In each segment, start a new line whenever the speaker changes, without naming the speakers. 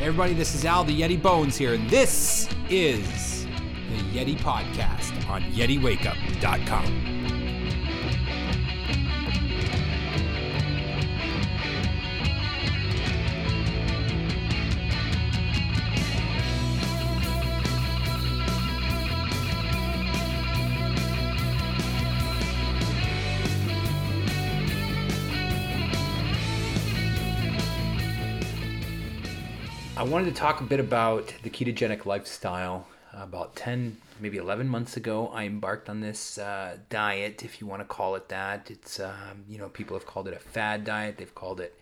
everybody, this is Al the Yeti Bones here, and this is the Yeti Podcast on YetiWakeUp.com. I wanted to talk a bit about the ketogenic lifestyle. About 10, maybe 11 months ago, I embarked on this uh, diet, if you want to call it that. It's, um, you know, people have called it a fad diet. They've called it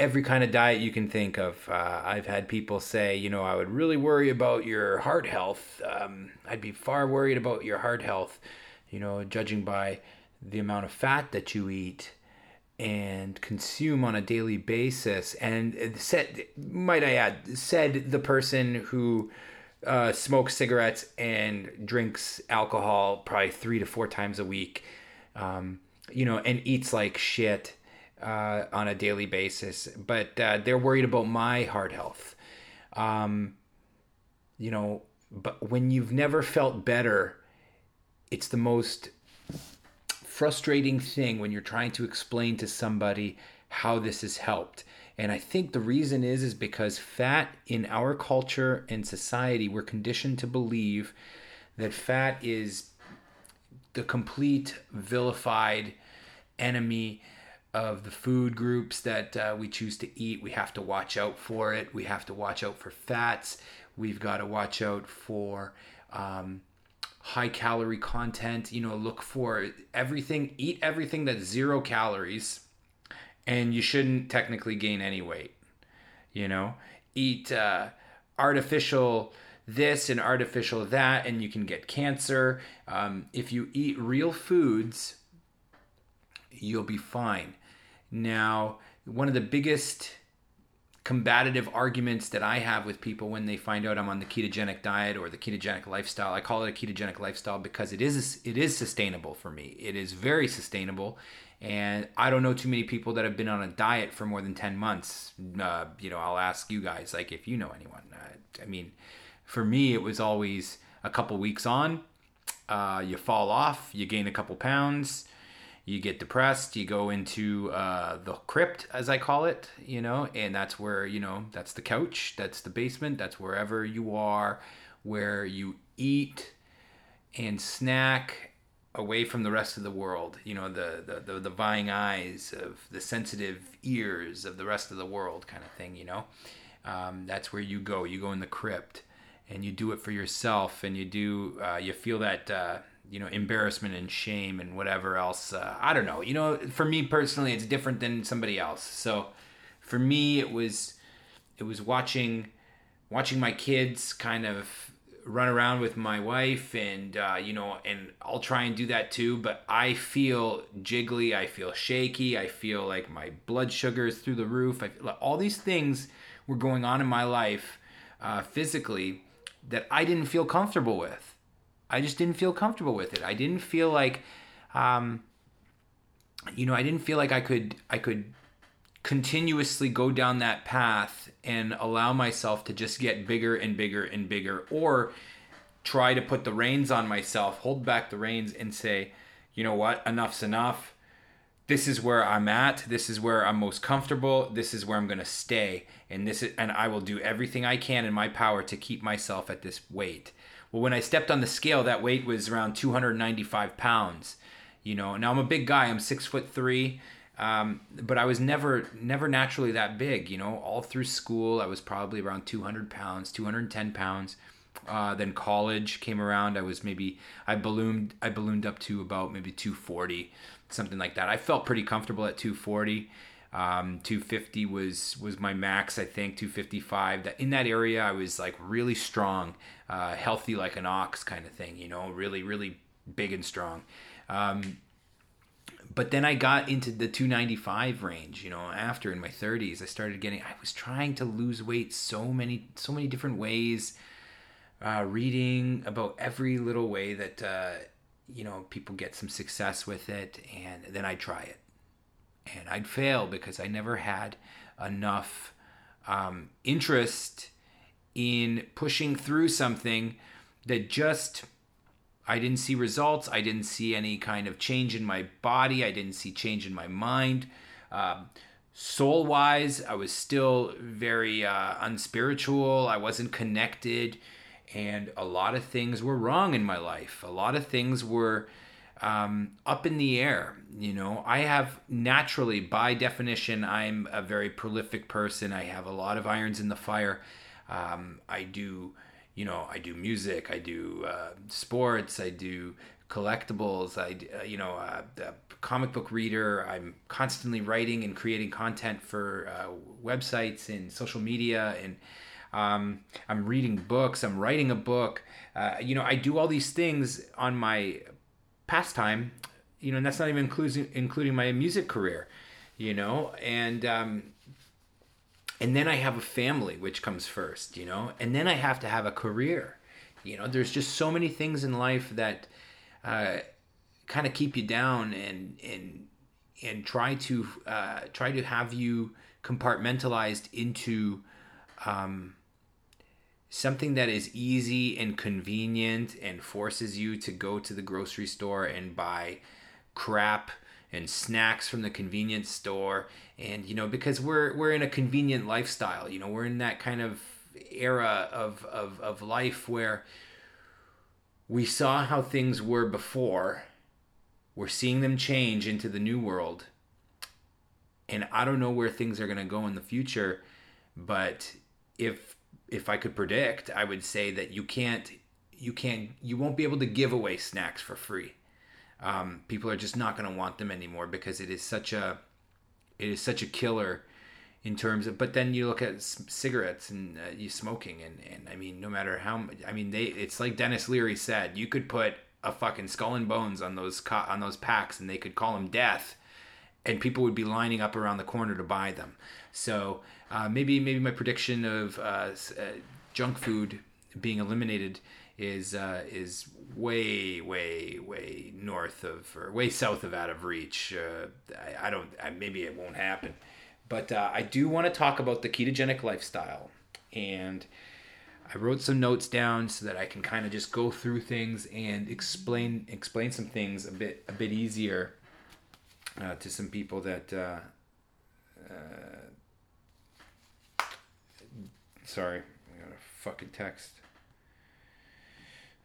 every kind of diet you can think of. Uh, I've had people say, you know, I would really worry about your heart health. Um, I'd be far worried about your heart health, you know, judging by the amount of fat that you eat and consume on a daily basis. And said, might I add, said the person who uh, smokes cigarettes and drinks alcohol probably three to four times a week, um, you know, and eats like shit uh, on a daily basis. But uh, they're worried about my heart health. Um, you know, but when you've never felt better, it's the most frustrating thing when you're trying to explain to somebody how this has helped. And I think the reason is is because fat in our culture and society we're conditioned to believe that fat is the complete vilified enemy of the food groups that uh, we choose to eat. We have to watch out for it. We have to watch out for fats. We've got to watch out for um, high calorie content. You know, look for everything, eat everything that's zero calories, and you shouldn't technically gain any weight. You know, eat uh, artificial this and artificial that, and you can get cancer. Um, if you eat real foods, you'll be fine. Now, one of the biggest combative arguments that I have with people when they find out I'm on the ketogenic diet or the ketogenic lifestyle. I call it a ketogenic lifestyle because it is it is sustainable for me. It is very sustainable, and I don't know too many people that have been on a diet for more than ten months. Uh, you know, I'll ask you guys like if you know anyone. Uh, I mean, for me, it was always a couple weeks on. Uh, you fall off, you gain a couple pounds, you get depressed you go into uh, the crypt as i call it you know and that's where you know that's the couch that's the basement that's wherever you are where you eat and snack away from the rest of the world you know the the, the, the vying eyes of the sensitive ears of the rest of the world kind of thing you know. Um, that's where you go. You go in the crypt and you do it for yourself and you do uh, you feel that uh, you know embarrassment and shame and whatever else uh, i don't know. You know for me personally it's different than somebody else. So for me it was it was watching watching my kids kind of run around with my wife and uh, you know and i'll try and do that too but i feel jiggly i feel shaky i feel like my blood sugar is through the roof. I feel, all these things were going on in my life uh, physically that i didn't feel comfortable with I just didn't feel comfortable with it. I didn't feel like, um, you know, I didn't feel like I could I could continuously go down that path and allow myself to just get bigger and bigger and bigger, or try to put the reins on myself, hold back the reins, and say, you know what, enough's enough. This is where I'm at. This is where I'm most comfortable. This is where I'm going to stay, and this is, and I will do everything I can in my power to keep myself at this weight well, when I stepped on the scale, that weight was around 295 pounds. You know, now I'm a big guy. I'm six foot three, um, but I was never never naturally that big. You know, all through school, I was probably around 200 pounds, 210 pounds. Uh, then college came around. I was maybe I ballooned I ballooned up to about maybe 240, something like that. I felt pretty comfortable at 240. Um, 250 was was my max, I think. 255. That in that area, I was like really strong, uh, healthy like an ox kind of thing. You know, really really big and strong. Um, but then I got into the 295 range. You know, after in my 30s, I started getting. I was trying to lose weight so many so many different ways. Uh, reading about every little way that uh, you know people get some success with it, and then I try it and I'd fail because I never had enough um, interest in pushing through something that just I didn't see results. I didn't see any kind of change in my body. I didn't see change in my mind. Um, soul wise, I was still very uh, unspiritual. I wasn't connected. And a lot of things were wrong in my life. A lot of things were um, up in the air. You know, I have naturally, by definition, I'm a very prolific person. I have a lot of irons in the fire. Um, I do you know, I do music, I do uh, sports, I do collectibles, I, uh, you know, uh, comic book reader. I'm constantly writing and creating content for uh, websites and social media, and um, I'm reading books. I'm writing a book. Uh, you know, I do all these things on my pastime. You know, and that's not even including including my music career. You know, and um, and then I have a family, which comes first, you know, and then I have to have a career. You know, there's just so many things in life that uh, kind of keep you down and and and try to uh, try to have you compartmentalized into um, something that is easy and convenient and forces you to go to the grocery store and buy crap and snacks from the convenience store. And you know because we're we're in a convenient lifestyle you know we're in that kind of era of of, of life where we saw how things were before. We're seeing them change into the new world. And i don't know where things are going to go in the future but if if i could predict i would say that you can't you can't you won't be able to give away snacks for free. Um, people are just not going to want them anymore because it is such a it is such a killer in terms of but then you look at cigarettes and uh, you smoking and and I mean no matter how I mean they it's like Denis Leary said you could put a fucking skull and bones on those co- on those packs and they could call them death and people would be lining up around the corner to buy them. So uh, maybe maybe my prediction of uh, uh junk food being eliminated is uh, is way way way north of or way south of out of reach. Uh, I, I, don't. I, maybe it won't happen, but I do want to talk about the ketogenic lifestyle, and I wrote some notes down so that I can kind of just go through things and explain explain some things a bit a bit easier uh, to some people that. Uh, sorry, I got a fucking text.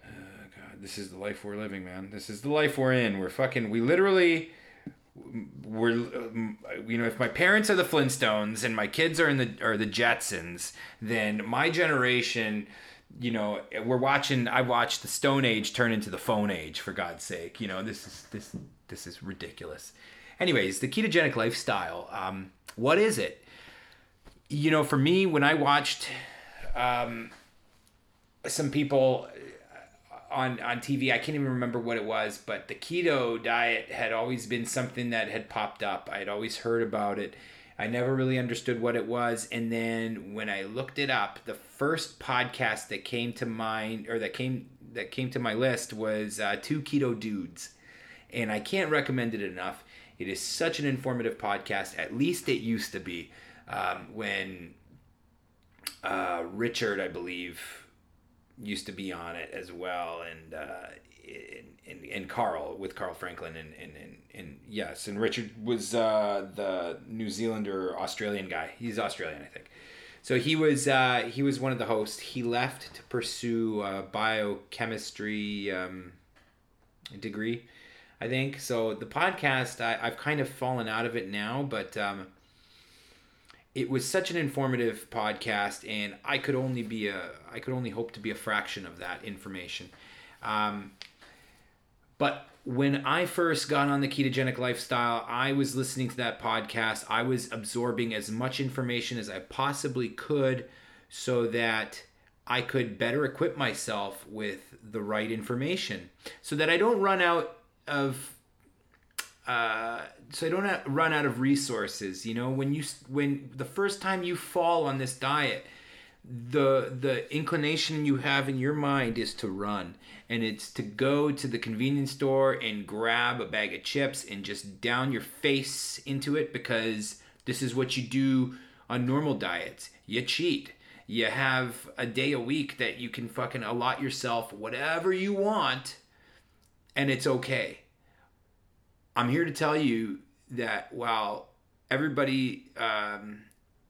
God, this is the life we're living, man. This is the life we're in. We're fucking. We literally. We're, you know, if my parents are the Flintstones and my kids are in the are the Jetsons, then my generation, you know, we're watching. I watched the Stone Age turn into the Phone Age. For God's sake, you know, this is this this is ridiculous. Anyways, the ketogenic lifestyle. Um, what is it? You know, for me, when I watched um, some people on on TV. I can't even remember what it was, but the keto diet had always been something that had popped up. I had always heard about it. I never really understood what it was, and then when I looked it up, the first podcast that came to mind or that came that came to my list was uh, Two Keto Dudes, and I can't recommend it enough. It is such an informative podcast. At least it used to be um, when uh, Richard, I believe used to be on it as well, and uh, and, and Carl with Carl Franklin and, and, and, and yes, and Richard was uh, the New Zealander Australian guy. He's Australian, I think. So he was uh, he was one of the hosts. He left to pursue a biochemistry um, degree, I think. So the podcast, I, I've kind of fallen out of it now, but um, it was such an informative podcast, and I could only be a I could only hope to be a fraction of that information. Um, but when I first got on the ketogenic lifestyle, I was listening to that podcast. I was absorbing as much information as I possibly could so that I could better equip myself with the right information so that I don't run out of uh, so I don't run out of resources. You know, when you when the first time you fall on this diet, the the inclination you have in your mind is to run, and it's to go to the convenience store and grab a bag of chips and just down your face into it because this is what you do on normal diets. you cheat. You have a day a week that you can fucking allot yourself whatever you want and it's okay. I'm here to tell you that while everybody, um,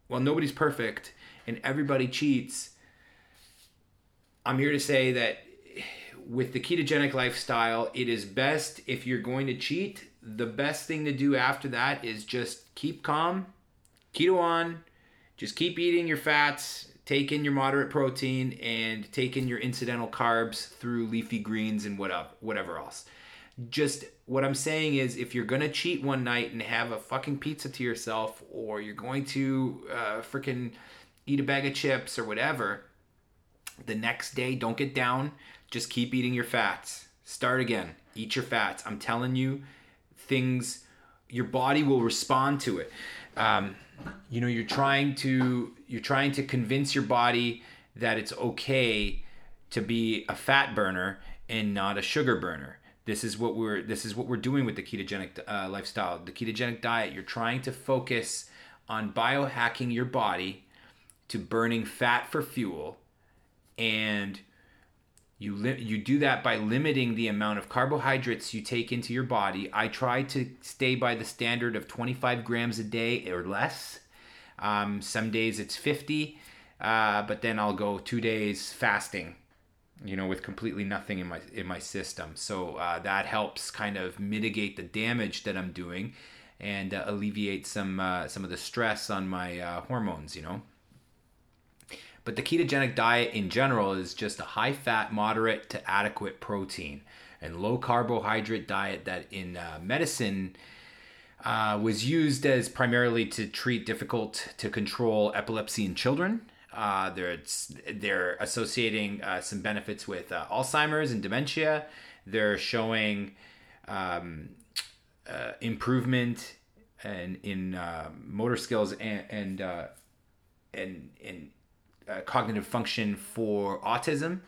well, nobody's perfect and everybody cheats, I'm here to say that with the ketogenic lifestyle, it is best if you're going to cheat. The best thing to do after that is just keep calm, keto on, just keep eating your fats, take in your moderate protein, and take in your incidental carbs through leafy greens and whatever, whatever else. Just what I'm saying is, if you're gonna cheat one night and have a fucking pizza to yourself, or you're going to uh, freaking eat a bag of chips or whatever, the next day, don't get down. Just keep eating your fats. Start again. Eat your fats. I'm telling you, things, your body will respond to it. Um, you know, you're trying to you're trying to convince your body that it's okay to be a fat burner and not a sugar burner. This is what we're this is what we're doing with the ketogenic uh, lifestyle, the ketogenic diet. You're trying to focus on biohacking your body to burning fat for fuel and you li- you do that by limiting the amount of carbohydrates you take into your body. I try to stay by the standard of 25 grams a day or less. Um, some days it's 50, uh, but then I'll go two days fasting, you know, with completely nothing in my in my system. So uh, that helps kind of mitigate the damage that I'm doing, and uh, alleviate some uh, some of the stress on my uh, hormones. You know. But the ketogenic diet in general is just a high fat, moderate to adequate protein and low carbohydrate diet that in uh, medicine uh, was used as primarily to treat difficult to control epilepsy in children. Uh, they're, they're associating uh, some benefits with uh, Alzheimer's and dementia. They're showing um, uh, improvement in, in motor skills and, and, and, and uh, cognitive function for autism,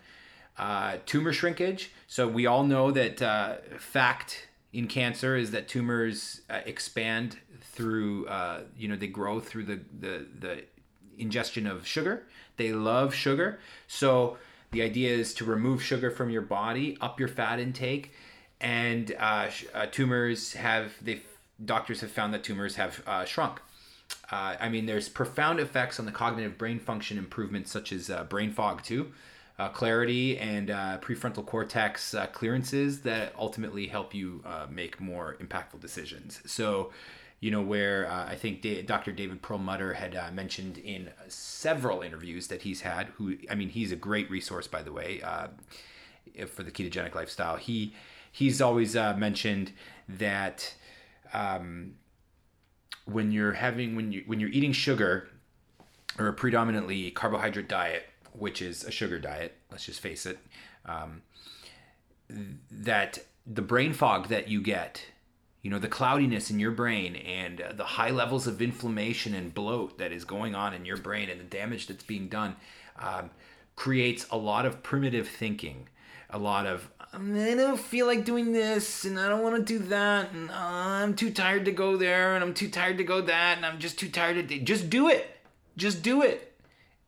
uh, tumor shrinkage. So we all know that uh, fact in cancer is that tumors uh, expand through, uh, you know, they grow through the, the, the ingestion of sugar. They love sugar. So the idea is to remove sugar from your body, up your fat intake, and uh, tumors have they doctors have found that tumors have shrunk. Uh, I mean, there's profound effects on the cognitive brain function improvements, such as uh, brain fog, too, uh, clarity, and uh, prefrontal cortex uh, clearances that ultimately help you uh, make more impactful decisions. So, you know, where I think Dr. David Perlmutter had mentioned in several interviews that he's had, who, I mean, he's a great resource, by the way, for the ketogenic lifestyle. He he's always mentioned that. Um, when you're having when you when you're eating sugar or a predominantly carbohydrate diet, which is a sugar diet, let's just face it, um, that the brain fog that you get, you know, the cloudiness in your brain and uh, the high levels of inflammation and bloat that is going on in your brain and the damage that's being done um, creates a lot of primitive thinking, a lot of I don't feel like doing this and I don't want to do that and uh, I'm too tired to go there and I'm too tired to go that and I'm just too tired to just do it. Just do it.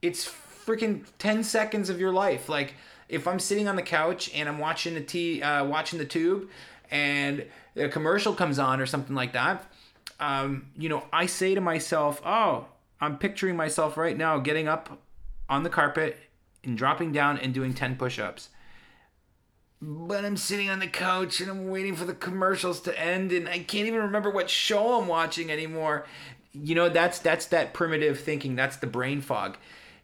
It's freaking 10 seconds of your life. Like if I'm sitting on the couch and I'm watching the t uh, watching the tube and a commercial comes on or something like that, um, you know, I say to myself, "Oh, I'm picturing myself right now getting up on the carpet and dropping down and doing 10 push-ups." but I'm sitting on the couch and I'm waiting for the commercials to end and I can't even remember what show I'm watching anymore. You know, that's that's that primitive thinking. That's the brain fog.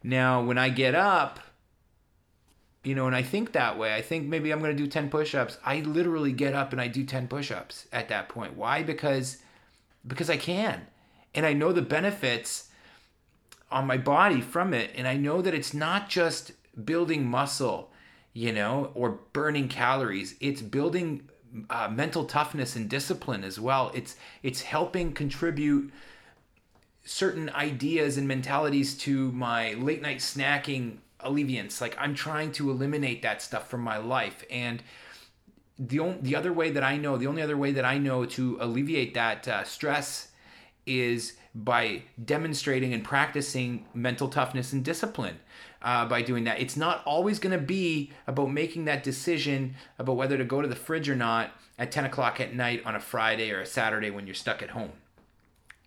Now, when I get up, you know, and I think that way, I think maybe I'm going to do 10 push-ups. I literally get up and I do 10 push-ups at that point. Why? Because because I can. And I know the benefits on my body from it and I know that it's not just building muscle you know, or burning calories. It's building uh, mental toughness and discipline as well. It's it's helping contribute certain ideas and mentalities to my late night snacking alleviance. Like I'm trying to eliminate that stuff from my life and the only, the other way that I know, the only other way that I know to alleviate that uh, stress is by demonstrating and practicing mental toughness and discipline uh, by doing that. It's not always going to be about making that decision about whether to go to the fridge or not at 10 o'clock at night on a Friday or a Saturday when you're stuck at home.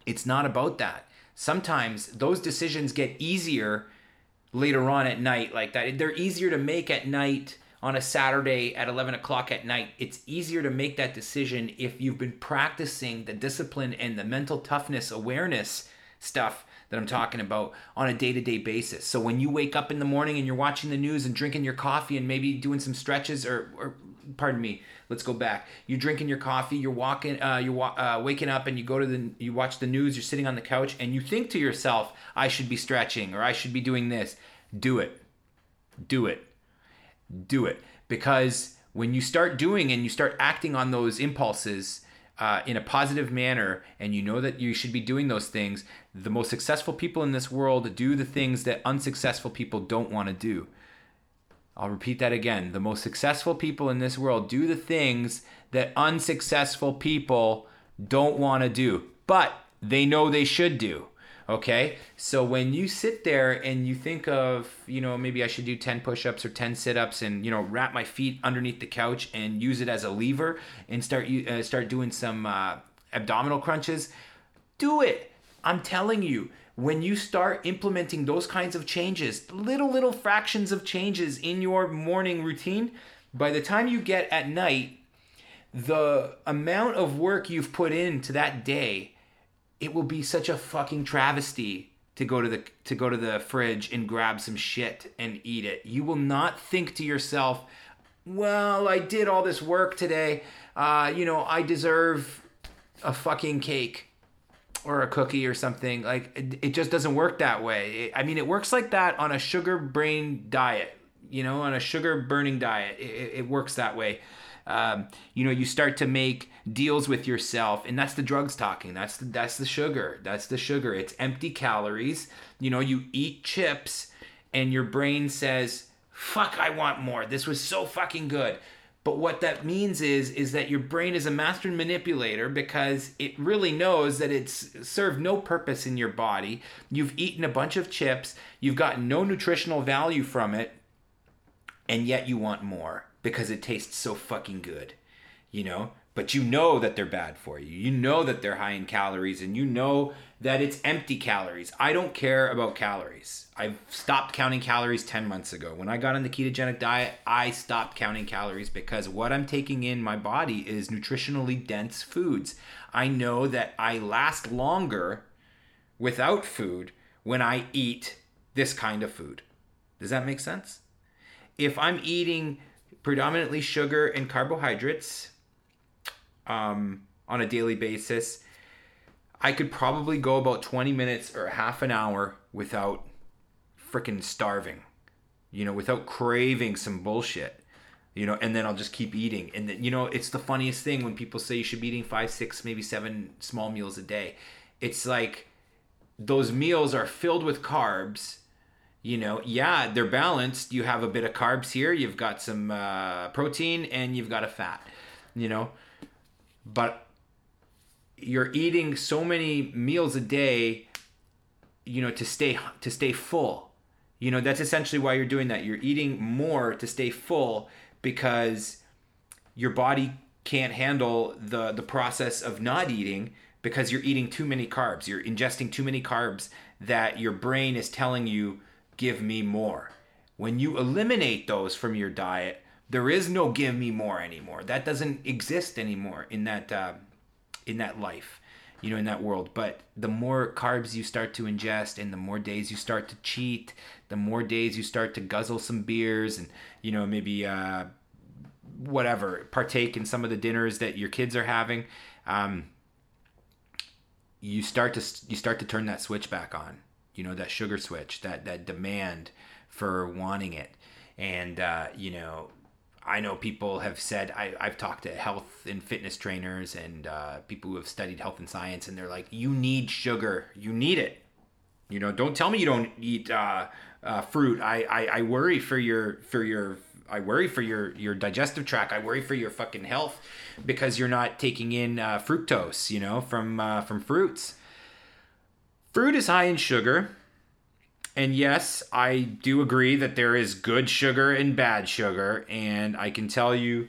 It's not about that. Sometimes those decisions get easier later on at night like that. They're easier to make at night on a Saturday at 11 o'clock at night, it's easier to make that decision if you've been practicing the discipline and the mental toughness awareness stuff that I'm talking about on a day to day basis. So when you wake up in the morning and you're watching the news and drinking your coffee and maybe doing some stretches or, or pardon me, let's go back. You're drinking your coffee, you're walking, uh, you're uh, waking up and you go to the, you watch the news, you're sitting on the couch and you think to yourself, I should be stretching or I should be doing this. Do it. Do it do it because when you start doing and you start acting on those impulses uh, in a positive manner and you know that you should be doing those things the most successful people in this world do the things that unsuccessful people don't want to do i'll repeat that again the most successful people in this world do the things that unsuccessful people don't want to do but they know they should do Okay. So when you sit there and you think of, you know, maybe I should do 10 push ups or 10 sit ups and, you know, wrap my feet underneath the couch and use it as a lever and start, uh, start doing some uh, abdominal crunches, do it. I'm telling you, when you start implementing those kinds of changes, little, little fractions of changes in your morning routine, by the time you get at night, the amount of work you've put into that day it will be such a fucking travesty to go to the to go to the fridge and grab some shit and eat it. You will not think to yourself, "Well, I did all this work today. Uh, you know, I deserve a fucking cake or a cookie or something." Like it, it just doesn't work that way. It, I mean, it works like that on a sugar brain diet. You know, on a sugar burning diet, it, it works that way um, you know you start to make deals with yourself and that's the drugs talking that's the, that's the sugar that's the sugar it's empty calories you know you eat chips and your brain says fuck i want more this was so fucking good but what that means is is that your brain is a master manipulator because it really knows that it's served no purpose in your body. You've eaten a bunch of chips, you've gotten no nutritional value from it, and yet you want more because it tastes so fucking good, you know? But you know that they're bad for you. You know that they're high in calories and you know that it's empty calories. I don't care about calories. I stopped counting calories 10 months ago. When I got on the ketogenic diet, I stopped counting calories because what I'm taking in my body is nutritionally dense foods. I know that I last longer without food when I eat this kind of food. Does that make sense? If I'm eating predominantly sugar and carbohydrates um, on a daily basis, I could probably go about 20 minutes or half an hour without freaking starving, you know, without craving some bullshit, you know, and then I'll just keep eating. And then, you know, it's the funniest thing when people say you should be eating five, six, maybe seven small meals a day. It's like those meals are filled with carbs you know, yeah, they're balanced. You have a bit of carbs here, you've got some uh, protein, and you've got a fat, you know, but you're eating so many meals a day, you know, to stay to stay full. You know, that's essentially why you're doing that. You're eating more to stay full because your body can't handle the the process of not eating because you're eating too many carbs. You're ingesting too many carbs that your brain is telling you give me more. When you eliminate those from your diet, there is no give me more anymore. That doesn't exist anymore in that uh, in that life, you know, in that world. But the more carbs you start to ingest, and the more days you start to cheat, the more days you start to guzzle some beers, and you know maybe uh, whatever, partake in some of the dinners that your kids are having. Um, you start to you start to turn that switch back on you know that sugar switch that that demand for wanting it and uh, you know I know people have said I, I've talked to health and fitness trainers and uh, people who have studied health and science, and they're like, "You need sugar. You need it. You know, don't tell me you don't eat uh, uh, fruit. I, I I worry for your for your I worry for your your digestive tract. I worry for your fucking health because you're not taking in uh, fructose. You know, from uh, from fruits. fruit is high in sugar. And yes, I do agree that there is good sugar and bad sugar. And I can tell you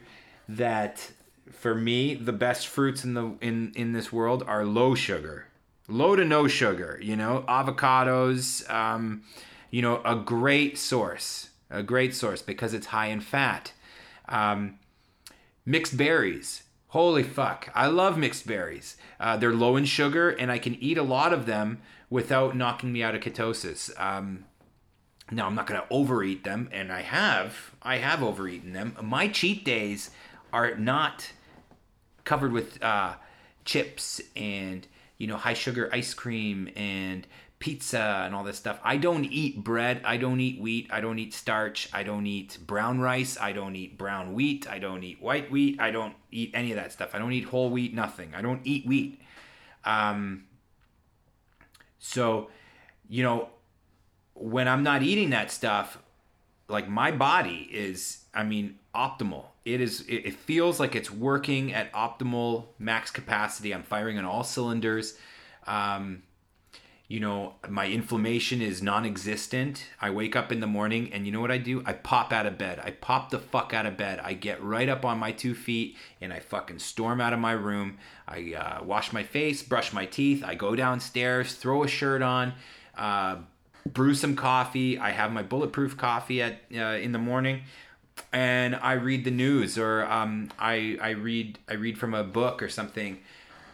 that for me, the best fruits in the in in this world are low sugar, low to no sugar. You know, avocados. Um, you know, a great source, a great source because it's high in fat. Um, mixed berries. Holy fuck. I love mixed berries. Uh, they're low in sugar, and I can eat a lot of them without knocking me out of ketosis. Um, now, I'm not going to overeat them, and I have. I have overeaten them. My cheat days are not covered with uh, chips and you know high sugar ice cream and pizza and all this stuff. I don't eat bread. I don't eat wheat. I don't eat starch. I don't eat brown rice. I don't eat brown wheat. I don't eat white wheat. I don't eat any of that stuff. I don't eat whole wheat. Nothing. I don't eat wheat. Um, so, you know, when I'm not eating that stuff, like my body is, I mean, optimal. It is it, feels like it's working at optimal max capacity. I'm firing on all cylinders. Um, you know my inflammation is non-existent. I wake up in the morning and you know what i do? I pop out of bed. I pop the fuck out of bed. I get right up on my two feet and i fucking storm out of my room. I uh, wash my face brush my teeth. I go downstairs throw a shirt on uh, brew some coffee. I have my bulletproof coffee at uh, in the morning and I read the news or um, I I read I read from a book or something,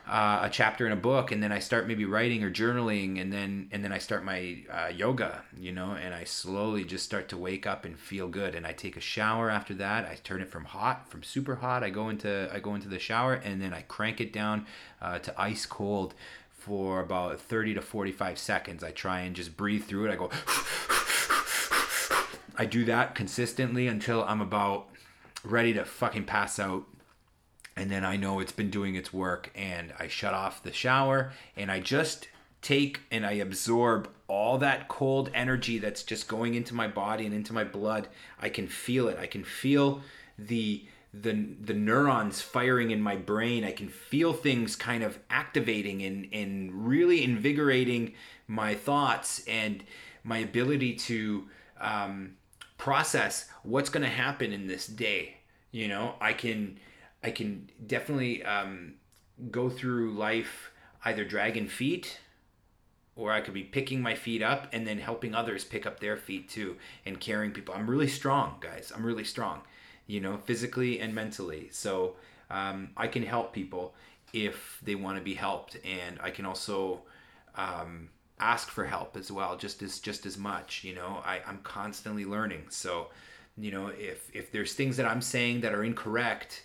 uh, a chapter in a book, and then I start maybe writing or journaling, and then and then I start my uh, yoga, you know, and I slowly just start to wake up and feel good, and I take a shower after that. I turn it from hot, from super hot. I go into I go into the shower, and then I crank it down uh, to ice cold for about 30 to 45 seconds. I try and just breathe through it. I go I do that consistently until I'm about ready to fucking pass out. And then I know it's been doing its work and I shut off the shower and I just take and I absorb all that cold energy that's just going into my body and into my blood. I can feel it. I can feel the the the neurons firing in my brain. I can feel things kind of activating and and really invigorating my thoughts and my ability to um, process what's going to happen in this day you know i can i can definitely um, go through life either dragging feet or i could be picking my feet up and then helping others pick up their feet too and carrying people. I'm really strong guys. I'm really strong you know physically and mentally. So um, i can help people if they want to be helped. And i can also um, ask for help as well just as just as much you know. I, i'm constantly learning. So you know if if there's things that i'm saying that are incorrect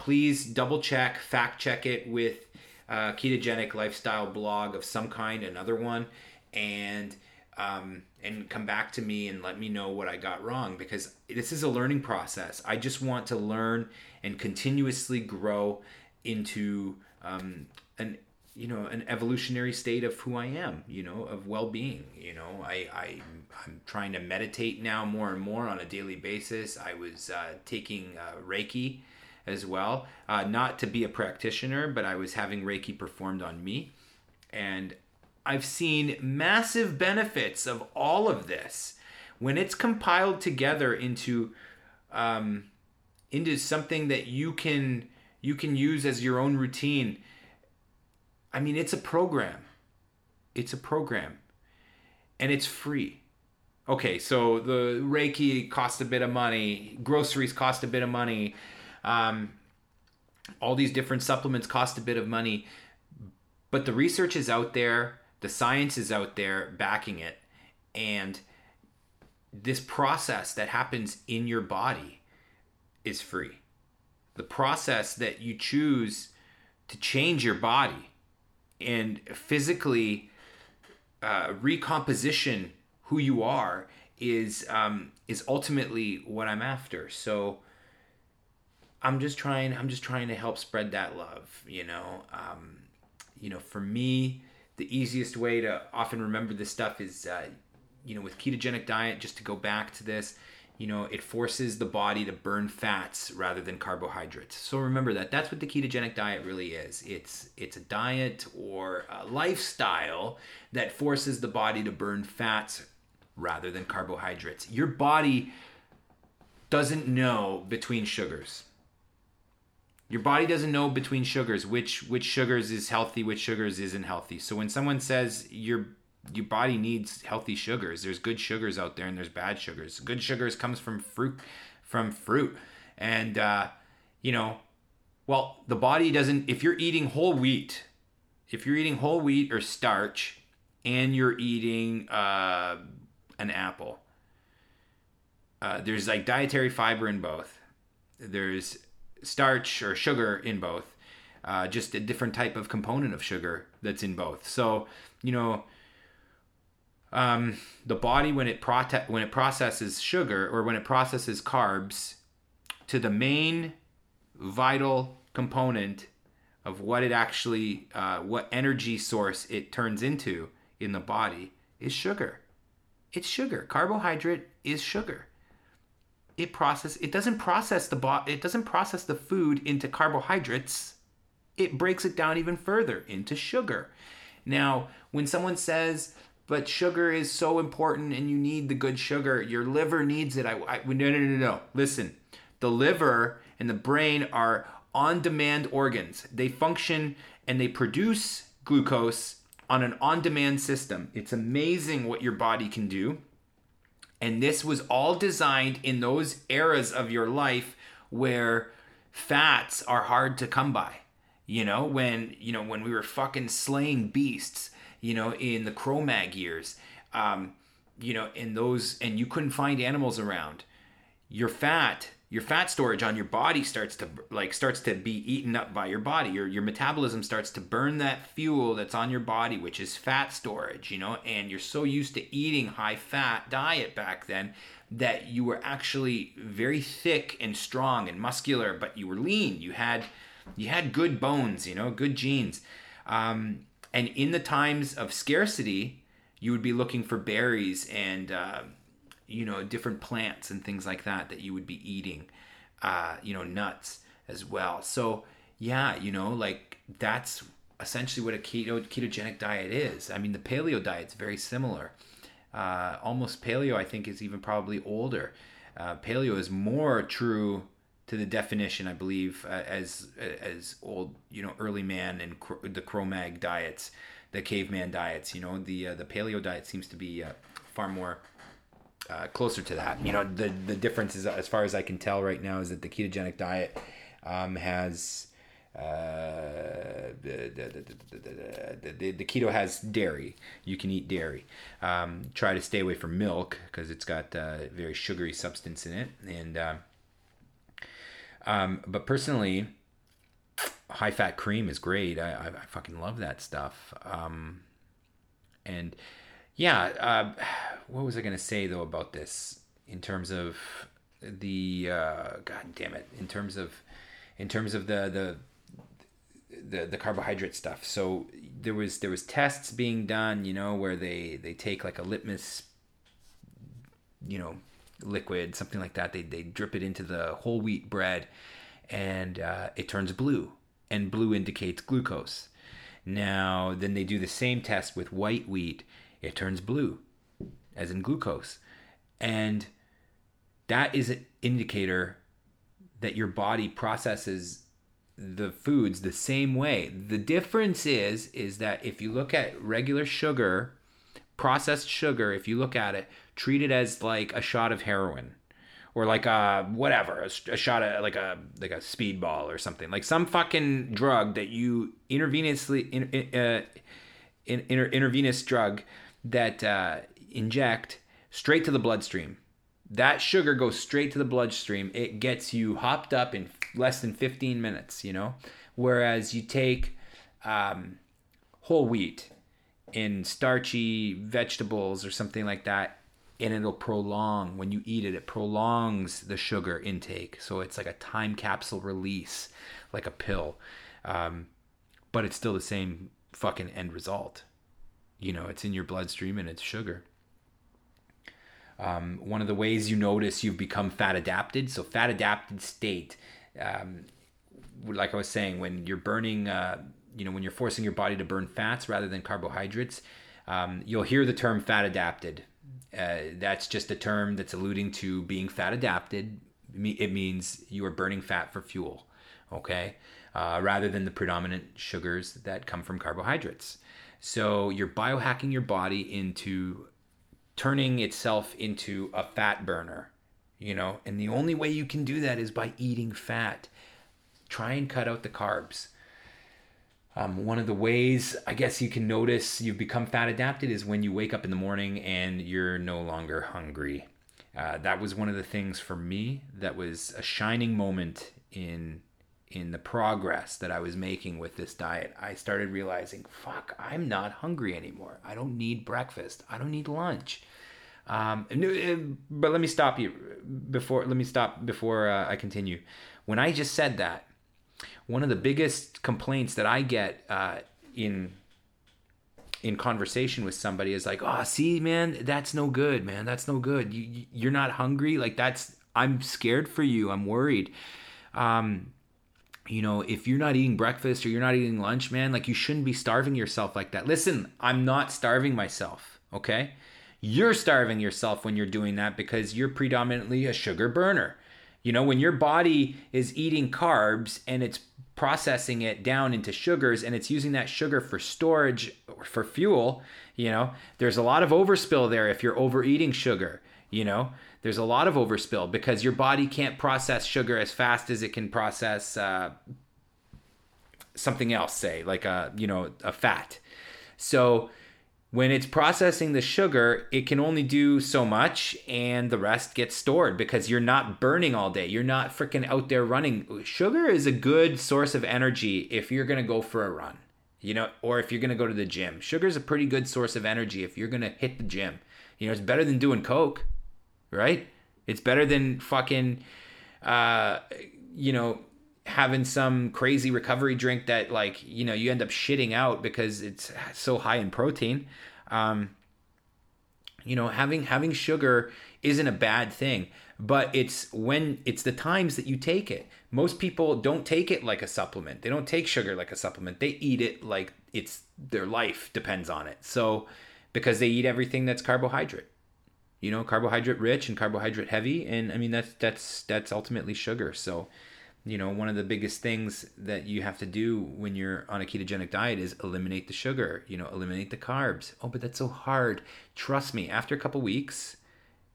please double check fact check it with a ketogenic lifestyle blog of some kind another one and um, and come back to me and let me know what i got wrong because this is a learning process. I just want to learn and continuously grow into um, an you know an evolutionary state of who I am you know of well-being you know. I, I I'm trying to meditate now more and more on a daily basis. I was uh, taking uh, Reiki as well uh, not to be a practitioner but I was having Reiki performed on me and I've seen massive benefits of all of this when it's compiled together into um, into something that you can you can use as your own routine I mean, it's a program. It's a program. And it's free. Okay, so the Reiki costs a bit of money, groceries cost a bit of money, um, all these different supplements cost a bit of money, but the research is out there, the science is out there backing it, and this process that happens in your body is free. The process that you choose to change your body and physically uh, recomposition who you are is um, is ultimately what I'm after. So I'm just trying. I'm just trying to help spread that love. You know, um, you know, for me, the easiest way to often remember this stuff is, uh, you know, with ketogenic diet. Just to go back to this, you know, it forces the body to burn fats rather than carbohydrates. So remember that. That's what the ketogenic diet really is. It's it's a diet or a lifestyle that forces the body to burn fats rather than carbohydrates. Your body doesn't know between sugars. Your body doesn't know between sugars which which sugars is healthy, which sugars isn't healthy. So when someone says your your body needs healthy sugars. There's good sugars out there and there's bad sugars. Good sugars comes from fruit from fruit. And uh, you know, well, the body doesn't if you're eating whole wheat, if you're eating whole wheat or starch and you're eating uh, an apple, uh, there's like dietary fiber in both. There's starch or sugar in both. Uh, just a different type of component of sugar that's in both. So, you know, um, the body when it prote- when it processes sugar or when it processes carbs to the main vital component of what it actually uh, what energy source it turns into in the body is sugar it's sugar carbohydrate is sugar it process it doesn't process the bo- it doesn't process the food into carbohydrates it breaks it down even further into sugar now when someone says but sugar is so important and you need the good sugar. Your liver needs it. I, I no, no, no, no. Listen, the liver and the brain are on demand organs. They function and they produce glucose on an on demand system. It's amazing what your body can do. And this was all designed in those eras of your life where fats are hard to come by. You know, when, you know, when we were fucking slaying beasts you know, in the Cro-Mag years, um, you know, in those, and you couldn't find animals around. Your fat, your fat storage on your body starts to like starts to be eaten up by your body. Your your metabolism starts to burn that fuel that's on your body, which is fat storage. You know, and you're so used to eating high fat diet back then that you were actually very thick and strong and muscular, but you were lean. You had you had good bones, you know, good genes. Um, and in the times of scarcity, you would be looking for berries and uh, you know different plants and things like that that you would be eating. Uh, you know nuts as well. So yeah, you know like that's essentially what a keto ketogenic diet is. I mean the paleo diet's very similar. Uh, almost paleo, I think, is even probably older. Uh, paleo is more true to the definition, I believe, uh, as as old, you know, early man and cro- the Cro-Mag diets, the caveman diets. You know, the uh, the paleo diet seems to be uh, far more uh, closer to that. You know, the the difference is, as far as I can tell right now, is that the ketogenic diet um, has. Uh, the, the, the, the, keto has dairy. You can eat dairy. Um, try to stay away from milk because it's got uh, very sugary substance in it, and uh, um, but personally, high fat cream is great. I, I, I fucking love that stuff. Um, and yeah, uh, what was I going to say though about this in terms of the uh, god damn it in terms of in terms of the the the, the carbohydrate stuff so there was there was tests being done you know where they they take like a litmus you know liquid, something like that. They, they drip it into the whole wheat bread and uh, it turns blue, and blue indicates glucose. Now, then they do the same test with white wheat, it turns blue, as in glucose. And that is an indicator that your body processes the foods the same way. The difference is is that if you look at regular sugar, processed sugar, if you look at it, treat it as like a shot of heroin or like a whatever a, a, shot of like a like a speedball or something like some fucking drug that you intravenously in, uh, in, in, intravenous drug that uh, inject straight to the bloodstream. That sugar goes straight to the bloodstream. It gets you hopped up in less than 15 minutes you know? Whereas you take um, whole wheat in starchy vegetables or something like that and it'll prolong. When you eat it it prolongs the sugar intake. So it's like a time capsule release like a pill. Um, but it's still the same fucking end result you know it's in your bloodstream and it's sugar Um, one of the ways you notice you've become fat adapted. So, fat adapted state, um, like I was saying, when you're burning, uh, you know, when you're forcing your body to burn fats rather than carbohydrates, um, you'll hear the term fat adapted. Uh, that's just a term that's alluding to being fat adapted. It means you are burning fat for fuel, okay, uh, rather than the predominant sugars that come from carbohydrates. So you're biohacking your body into turning itself into a fat burner, you know, and the only way you can do that is by eating fat. Try and cut out the carbs. Um, one of the ways I guess you can notice you've become fat adapted is when you wake up in the morning and you're no longer hungry. Uh, that was one of the things for me that was a shining moment in in the progress that I was making with this diet. I started realizing, fuck, I'm not hungry anymore. I don't need breakfast. I don't need lunch. Um, uh, but let me stop you before. Let me stop before uh, I continue. When I just said that, one of the biggest complaints that I get uh, in in conversation with somebody is like, "Oh, see, man, that's no good, man. That's no good. You you're not hungry. Like that's I'm scared for you. I'm worried." Um, you know, if you're not eating breakfast or you're not eating lunch, man, like you shouldn't be starving yourself like that. Listen, I'm not starving myself, okay? You're starving yourself when you're doing that because you're predominantly a sugar burner. You know, when your body is eating carbs and it's processing it down into sugars and it's using that sugar for storage for fuel, you know, there's a lot of overspill there if you're overeating sugar, you know. There's a lot of overspill because your body can't process sugar as fast as it can process uh, something else, say like a you know a fat. So when it's processing the sugar, it can only do so much and the rest gets stored because you're not burning all day. You're not freaking out there running. Sugar is a good source of energy if you're going to go for a run, you know, or if you're going to go to the gym. Sugar is a pretty good source of energy if you're going to hit the gym. You know, it's better than doing Coke, right? It's better than fucking, uh, you know, having some crazy recovery drink that like you know you end up shitting out because it's so high in protein. Um, you know having having sugar isn't a bad thing but it's when it's the times that you take it. Most people don't take it like a supplement. They don't take sugar like a supplement. They eat it like it's their life depends on it. So because they eat everything that's carbohydrate you know carbohydrate rich and carbohydrate heavy and i mean that's that's that's ultimately sugar so you know, one of the biggest things that you have to do when you're on a ketogenic diet is eliminate the sugar, you know, eliminate the carbs. Oh, but that's so hard. Trust me, after a couple weeks,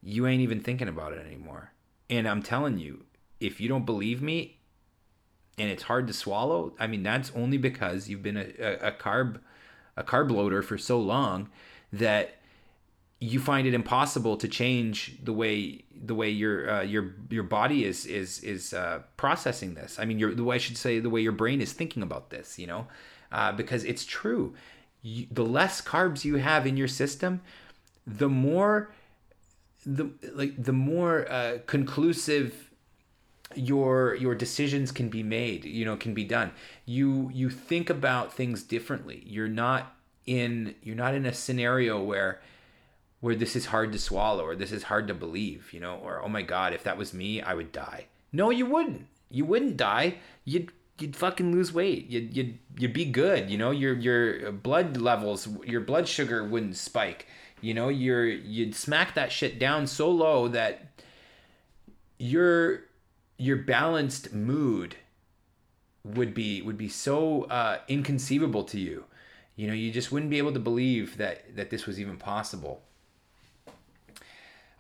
you ain't even thinking about it anymore. And I'm telling you, if you don't believe me and it's hard to swallow, I mean, that's only because you've been a, a, a carb a carb loader for so long that you find it impossible to change the way the way your uh, your your body is is is uh, processing this. I mean, your the way I should say the way your brain is thinking about this. You know, uh, because it's true. You, the less carbs you have in your system, the more the like the more uh, conclusive your your decisions can be made. You know, can be done. You you think about things differently. You're not in you're not in a scenario where where this is hard to swallow or this is hard to believe, you know, or oh my god, if that was me, I would die. No, you wouldn't. You wouldn't die. You'd you'd fucking lose weight. You'd you'd you'd be good, you know. Your your blood levels, your blood sugar wouldn't spike. You know, you're you'd smack that shit down so low that your your balanced mood would be would be so uh, inconceivable to you. You know, you just wouldn't be able to believe that that this was even possible.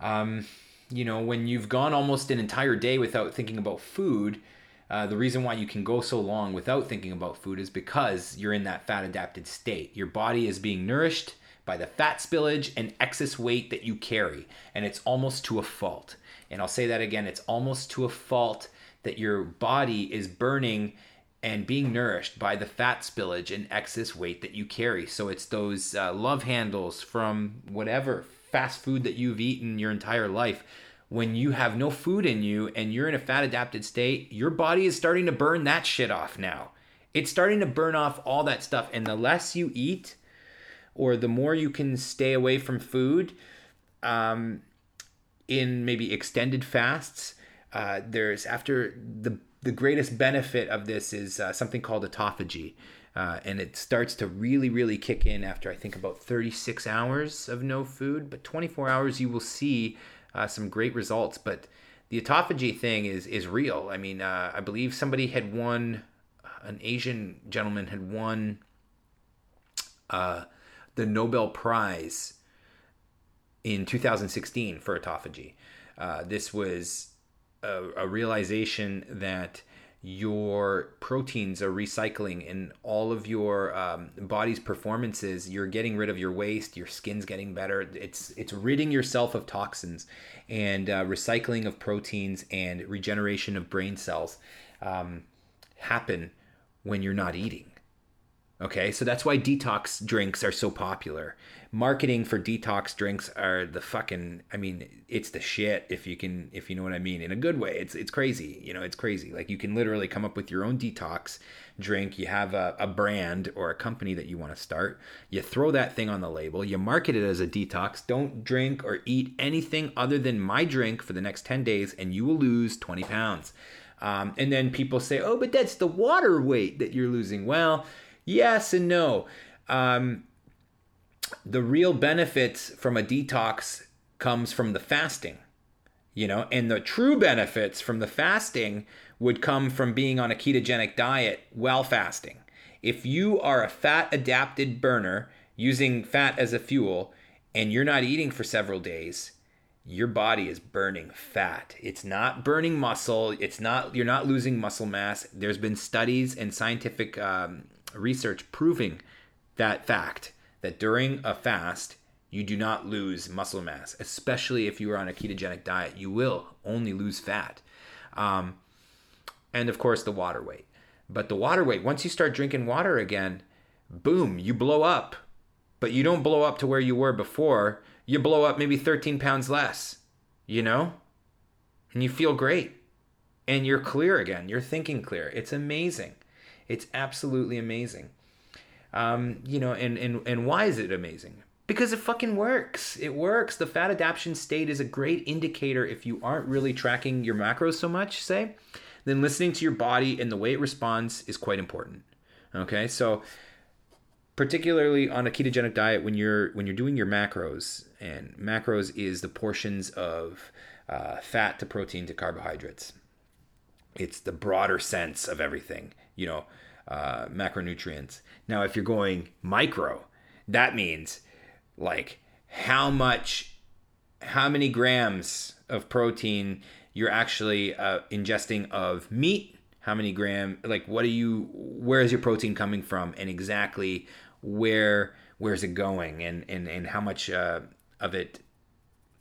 Um, you know, when you've gone almost an entire day without thinking about food, uh, the reason why you can go so long without thinking about food is because you're in that fat adapted state. Your body is being nourished by the fat spillage and excess weight that you carry, and it's almost to a fault. And I'll say that again it's almost to a fault that your body is burning and being nourished by the fat spillage and excess weight that you carry. So it's those uh, love handles from whatever fast food that you've eaten your entire life when you have no food in you and you're in a fat adapted state, your body is starting to burn that shit off now. It's starting to burn off all that stuff. And the less you eat, or the more you can stay away from food, um, in maybe extended fasts, uh, there's after the the greatest benefit of this is uh, something called autophagy. Uh, and it starts to really, really kick in after I think about 36 hours of no food. But 24 hours, you will see uh, some great results. But the autophagy thing is is real. I mean, uh, I believe somebody had won, an Asian gentleman had won uh, the Nobel Prize in 2016 for autophagy. Uh, this was a, a realization that your proteins are recycling and all of your um, body's performances you're getting rid of your waste your skin's getting better. It's it's ridding yourself of toxins and uh, recycling of proteins and regeneration of brain cells um, happen when you're not eating okay so that's why detox drinks are so popular marketing for detox drinks are the fucking I mean, it's the shit if you can if you know what I mean in a good way. It's it's crazy. You know, it's crazy. Like you can literally come up with your own detox drink. You have a, a brand or a company that you want to start. You throw that thing on the label. You market it as a detox. Don't drink or eat anything other than my drink for the next 10 days and you will lose 20 pounds. Um, and then people say, oh, but that's the water weight that you're losing. Well, yes and no. Um, the real benefits from a detox comes from the fasting you know and the true benefits from the fasting would come from being on a ketogenic diet while fasting. If you are a fat adapted burner using fat as a fuel and you're not eating for several days your body is burning fat. It's not burning muscle. It's not you're not losing muscle mass. There's been studies and scientific um, research proving that fact that during a fast, you do not lose muscle mass, especially if you are on a ketogenic diet. You will only lose fat. Um, and of course, the water weight. But the water weight, once you start drinking water again, boom, you blow up. But you don't blow up to where you were before. You blow up maybe 13 pounds less, you know? And you feel great. And you're clear again. You're thinking clear. It's amazing. It's absolutely amazing. Um, you know, and, and, and why is it amazing? Because it fucking works. It works. The fat adaptation state is a great indicator if you aren't really tracking your macros so much, say, then listening to your body and the way it responds is quite important. Okay? So particularly on a ketogenic diet when you're when you're doing your macros and macros is the portions of uh, fat to protein to carbohydrates it's the broader sense of everything you know uh, macronutrients. Now, if you're going micro, that means like how much, how many grams of protein you're actually uh, ingesting of meat. How many gram? Like, what are you? Where is your protein coming from, and exactly where where's it going, and and and how much uh, of it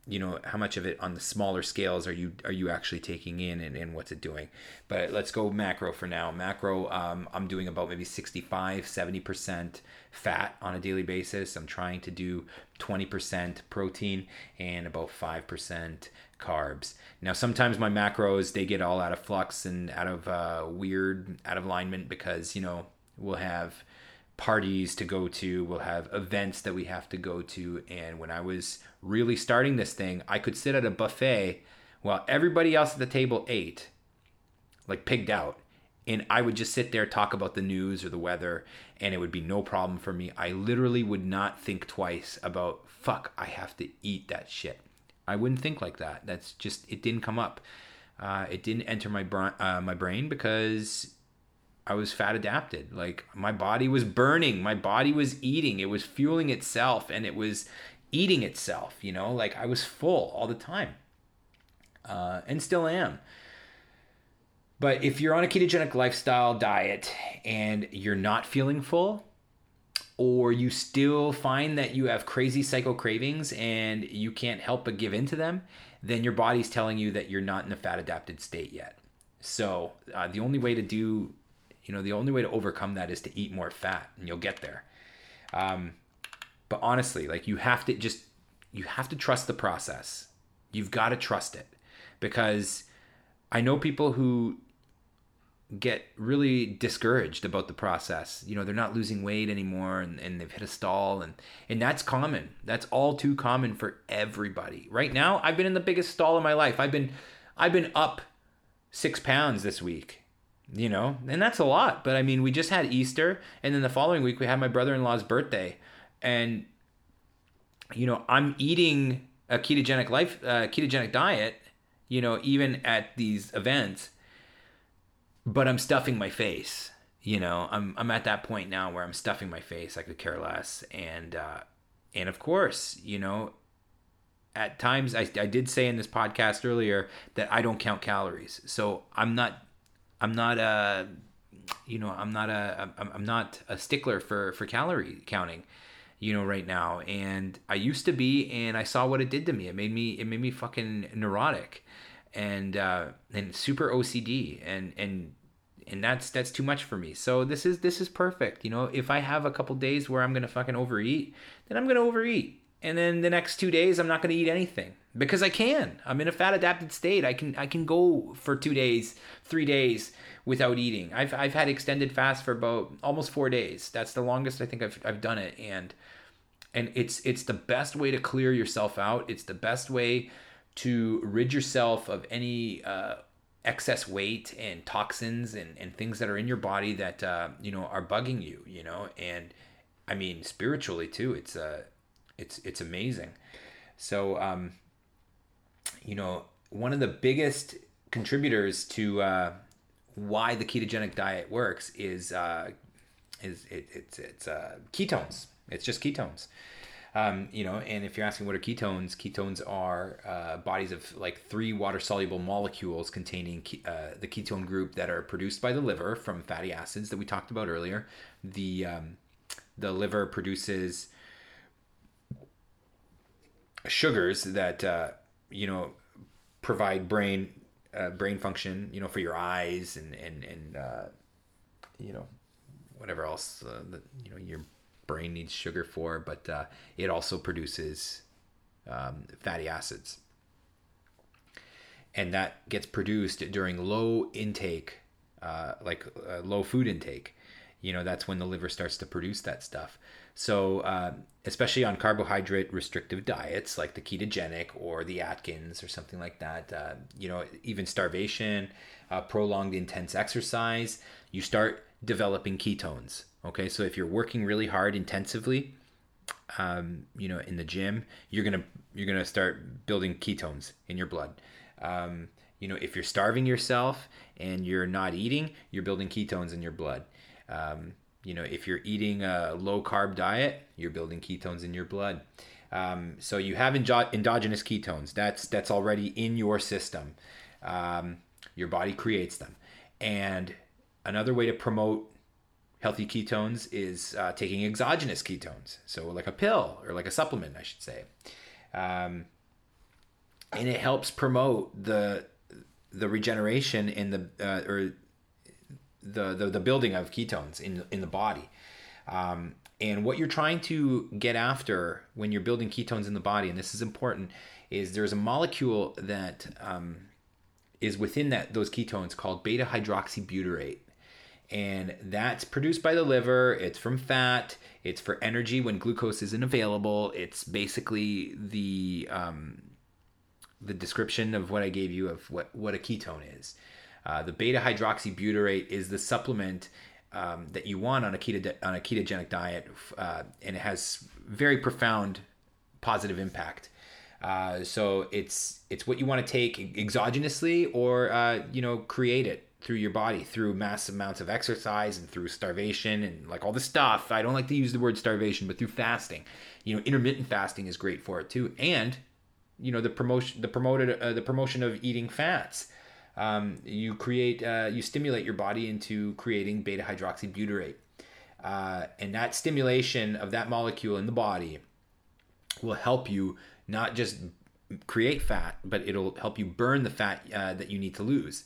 you know how much of it on the smaller scales are you are you actually taking in and, and what's it doing? But let's go macro for now. Macro um, i'm doing about maybe 65 70% fat on a daily basis. I'm trying to do 20% protein and about 5% carbs. Now sometimes my macros they get all out of flux and out of uh, weird out of alignment because you know we'll have parties to go to, we'll have events that we have to go to. And when I was really starting this thing, I could sit at a buffet while everybody else at the table ate, like pigged out. And I would just sit there, talk about the news or the weather, and it would be no problem for me. I literally would not think twice about, fuck, I have to eat that shit. I wouldn't think like that. That's just, it didn't come up. Uh, it didn't enter my, br- uh, my brain because I was fat adapted. Like my body was burning, my body was eating, it was fueling itself and it was eating itself, you know, like I was full all the time. Uh, and still am. But if you're on a ketogenic lifestyle diet and you're not feeling full, or you still find that you have crazy psycho cravings and you can't help but give in to them, then your body's telling you that you're not in a fat adapted state yet. So, uh, the only way to do you know, the only way to overcome that is to eat more fat, and you'll get there. Um, but honestly, like you have to just you have to trust the process. You've got to trust it because I know people who get really discouraged about the process. You know, they're not losing weight anymore and, and they've hit a stall and and that's common. That's all too common for everybody. Right now, I've been in the biggest stall of my life. I've been I've been up six pounds this week. You know, and that's a lot. But I mean, we just had Easter, and then the following week we had my brother-in-law's birthday, and you know, I'm eating a ketogenic life, uh, ketogenic diet. You know, even at these events, but I'm stuffing my face. You know, I'm I'm at that point now where I'm stuffing my face. I could care less, and uh, and of course, you know, at times I, I did say in this podcast earlier that I don't count calories. So I'm not I'm not a you know I'm not a I'm not a stickler for for calorie counting you know right now and I used to be and I saw what it did to me it made me it made me fucking neurotic and uh and super OCD and and and that's that's too much for me. So this is this is perfect. You know, if I have a couple days where I'm gonna fucking overeat, then I'm gonna overeat, and then the next two days I'm not gonna eat anything because I can. I'm in a fat adapted state. I can I can go for two days, three days without eating. I've I've had extended fast for about almost four days. That's the longest I think I've I've done it, and and it's it's the best way to clear yourself out. It's the best way to rid yourself of any uh, excess weight and toxins and, and things that are in your body that uh, you know are bugging you you know? And i mean spiritually too it's uh it's it's amazing. So um you know one of the biggest contributors to uh why the ketogenic diet works is uh is it, it's it's uh ketones it's just ketones um, you know, and if you're asking what are ketones, ketones are uh, bodies of like three water soluble molecules containing ke- uh, the ketone group that are produced by the liver from fatty acids that we talked about earlier. The um, the liver produces sugars that uh, you know provide brain uh, brain function, you know, for your eyes and and and uh, you know whatever else uh, that you know your brain needs sugar for, but uh, it also produces um, fatty acids. And that gets produced during low intake, uh, like uh, low food intake. You know, that's when the liver starts to produce that stuff. So, uh, especially on carbohydrate restrictive diets like the ketogenic or the Atkins or something like that, uh, you know, even starvation, uh, prolonged intense exercise, you start developing ketones Okay, so if you're working really hard intensively, um, you know, in the gym, you're gonna you're gonna start building ketones in your blood. Um, you know, if you're starving yourself and you're not eating, you're building ketones in your blood. Um, you know, if you're eating a low carb diet, you're building ketones in your blood. Um, so you have endo- endogenous ketones. That's that's already in your system. Um, your body creates them, and another way to promote healthy ketones is uh, taking exogenous ketones, so like a pill or like a supplement, I should say, um, and it helps promote the the regeneration in the uh, or the, the the building of ketones in in the body. Um, and what you're trying to get after when you're building ketones in the body, and this is important, is there's a molecule that um, is within that those ketones called beta hydroxybutyrate and that's produced by the liver. It's from fat. It's for energy when glucose isn't available. It's basically the um, the description of what I gave you of what what a ketone is. Uh, the beta hydroxybutyrate is the supplement um, that you want on a keto on a ketogenic diet, uh, and it has very profound positive impact. Uh, so it's it's what you want to take exogenously or uh, you know create it through your body through massive amounts of exercise and through starvation and like all the stuff. I don't like to use the word starvation, but through fasting. You know, intermittent fasting is great for it too, and you know the promotion the promoted uh, the promotion of eating fats. Um, you create uh, you stimulate your body into creating beta hydroxybutyrate, uh, and that stimulation of that molecule in the body will help you not just create fat, but it'll help you burn the fat uh, that you need to lose.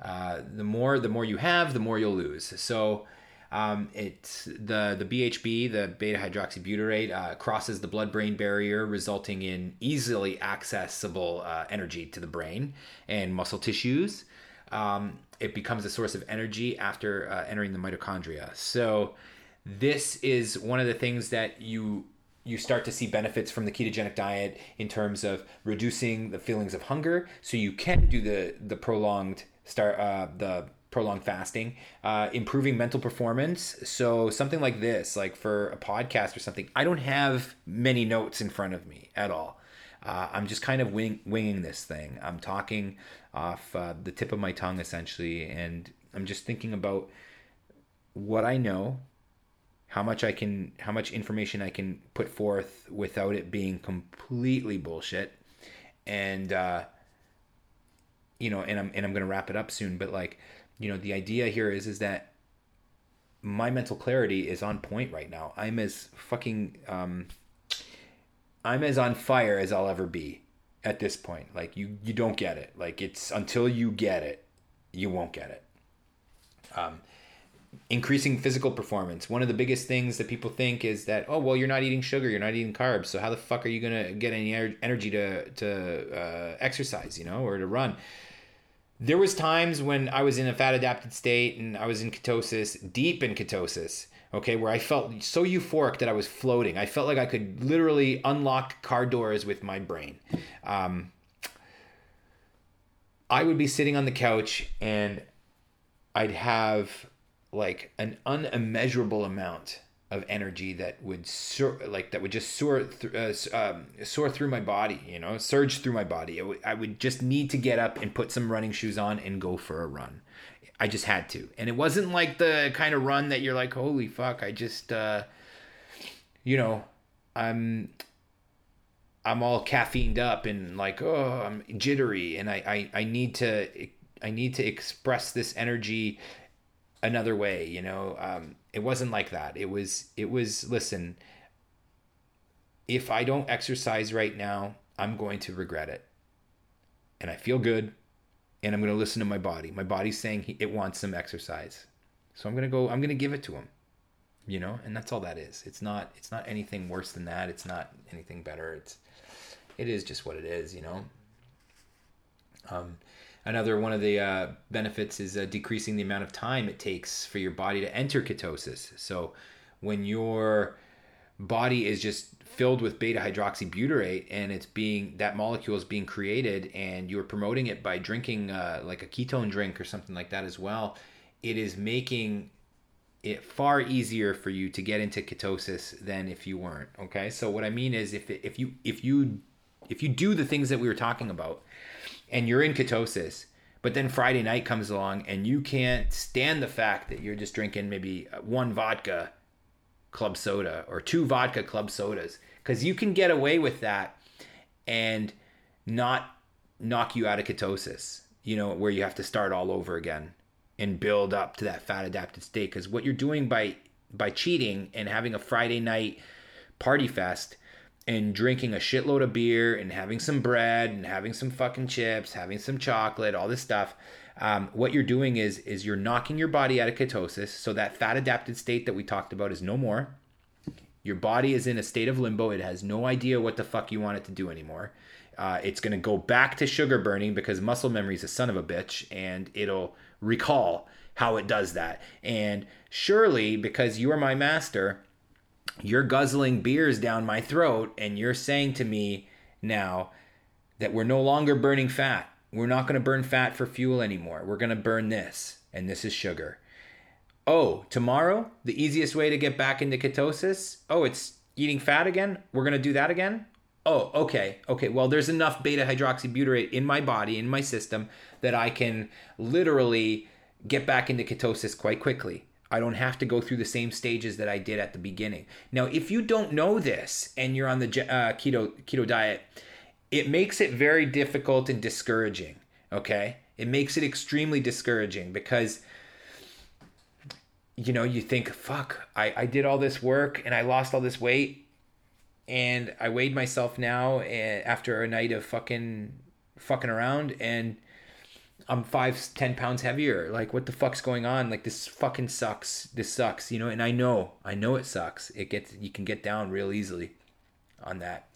Uh, the more the more you have, the more you'll lose. So um, it's the the BHB, the beta hydroxybutyrate, uh, crosses the blood brain barrier, resulting in easily accessible uh, energy to the brain and muscle tissues. Um, it becomes a source of energy after uh, entering the mitochondria. So this is one of the things that you you start to see benefits from the ketogenic diet in terms of reducing the feelings of hunger so you can do the the prolonged start uh, the prolonged fasting uh, improving mental performance. So something like this like for a podcast or something i don't have many notes in front of me at all. Uh, i'm just kind of wing, winging this thing. I'm talking off uh, the tip of my tongue essentially and i'm just thinking about what i know how much I can how much information I can put forth without it being completely bullshit. And uh you know and I'm and I'm going to wrap it up soon but like you know the idea here is is that my mental clarity is on point right now. I'm as fucking um I'm as on fire as I'll ever be at this point. Like you you don't get it. Like it's until you get it you won't get it. Um increasing physical performance. One of the biggest things that people think is that oh well you're not eating sugar, you're not eating carbs, so how the fuck are you gonna get any energy to to uh, exercise, you know, or to run? There was times when I was in a fat adapted state and I was in ketosis, deep in ketosis, okay, where I felt so euphoric that I was floating. I felt like I could literally unlock car doors with my brain. Um, I would be sitting on the couch and I'd have like an unimmeasurable amount of energy that would soar, like that would just soar th- uh, um, soar through my body, you know, surge through my body. W- I would just need to get up and put some running shoes on and go for a run. I just had to, and it wasn't like the kind of run that you're like, holy fuck, I just, uh, you know, I'm. I'm all caffeined up and like oh I'm jittery and I, I I need to I need to express this energy another way you know um, it wasn't like that. It was it was listen if i don't exercise right now i'm going to regret it. And i feel good and i'm going to listen to my body. My body's saying it wants some exercise. So i'm going to go i'm going to give it to him you know and that's all that is. It's not it's not anything worse than that. It's not anything better. It's it is just what it is you know? Um Another one of the uh, benefits is uh, decreasing the amount of time it takes for your body to enter ketosis. So when your body is just filled with beta hydroxybutyrate and it's being that molecule is being created and you're promoting it by drinking uh, like a ketone drink or something like that as well it is making it far easier for you to get into ketosis than if you weren't okay so what i mean is if if you if you if you do the things that we were talking about and you're in ketosis, but then Friday night comes along and you can't stand the fact that you're just drinking maybe one vodka club soda or two vodka club sodas because you can get away with that and not knock you out of ketosis, you know, where you have to start all over again and build up to that fat adapted state. Because what you're doing by by cheating and having a Friday night party fest and drinking a shitload of beer and having some bread and having some fucking chips, having some chocolate, all this stuff. Um, what you're doing is is you're knocking your body out of ketosis, so that fat adapted state that we talked about is no more. Your body is in a state of limbo. It has no idea what the fuck you want it to do anymore. Uh, it's going to go back to sugar burning because muscle memory is a son of a bitch, and it'll recall how it does that. And surely, because you are my master, you're guzzling beers down my throat and you're saying to me now that we're no longer burning fat. We're not going to burn fat for fuel anymore. We're going to burn this, and this is sugar. Oh, tomorrow, the easiest way to get back into ketosis? Oh, it's eating fat again? We're going to do that again? Oh, okay. Okay. Well, there's enough beta hydroxybutyrate in my body, in my system, that I can literally get back into ketosis quite quickly. I don't have to go through the same stages that I did at the beginning. Now, if you don't know this and you're on the uh, keto keto diet, it makes it very difficult and discouraging. Okay, it makes it extremely discouraging because you know you think, "Fuck, I I did all this work and I lost all this weight, and I weighed myself now eh, after a night of fucking fucking around and." I'm five, ten pounds heavier. Like, what the fuck's going on? Like, this fucking sucks. This sucks, you know. And I know, I know it sucks. It gets, you can get down real easily on that.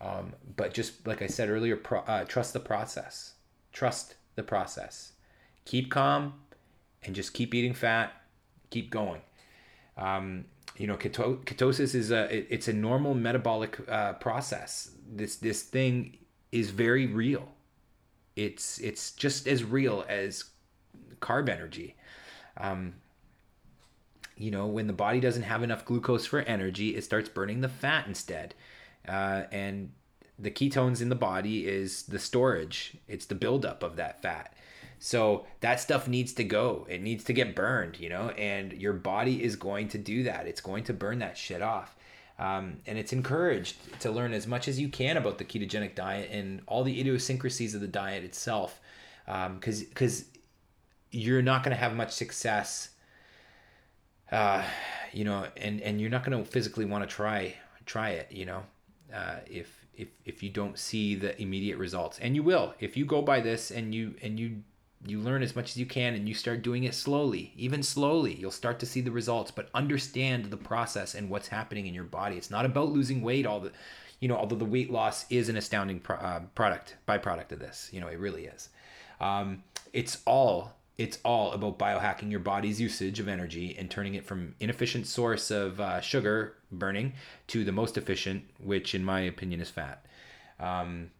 Um, but just like I said earlier, pro, uh, trust the process. Trust the process. Keep calm. and just keep eating fat, keep going. Um, you know, keto- ketosis is a it, it's a normal metabolic uh, process. This this thing is very real. It's it's just as real as carb energy. Um, you know, when the body doesn't have enough glucose for energy, it starts burning the fat instead. Uh, and the ketones in the body is the storage, it's the buildup of that fat. So that stuff needs to go. It needs to get burned, you know, and your body is going to do that. It's going to burn that shit off. Um, and it's encouraged to learn as much as you can about the ketogenic diet and all the idiosyncrasies of the diet itself. Because um, because you're not going to have much success, uh, you know, and, and you're not going to physically want to try try it, you know, uh, if if if you don't see the immediate results. And you will if you go by this and you and you you learn as much as you can and you start doing it slowly. Even slowly you'll start to see the results but understand the process and what's happening in your body. It's not about losing weight all the you know although the weight loss is an astounding pro- uh, product byproduct of this. You know it really is. Um, it's all it's all about biohacking your body's usage of energy and turning it from inefficient source of uh, sugar burning to the most efficient which in my opinion is fat. Um,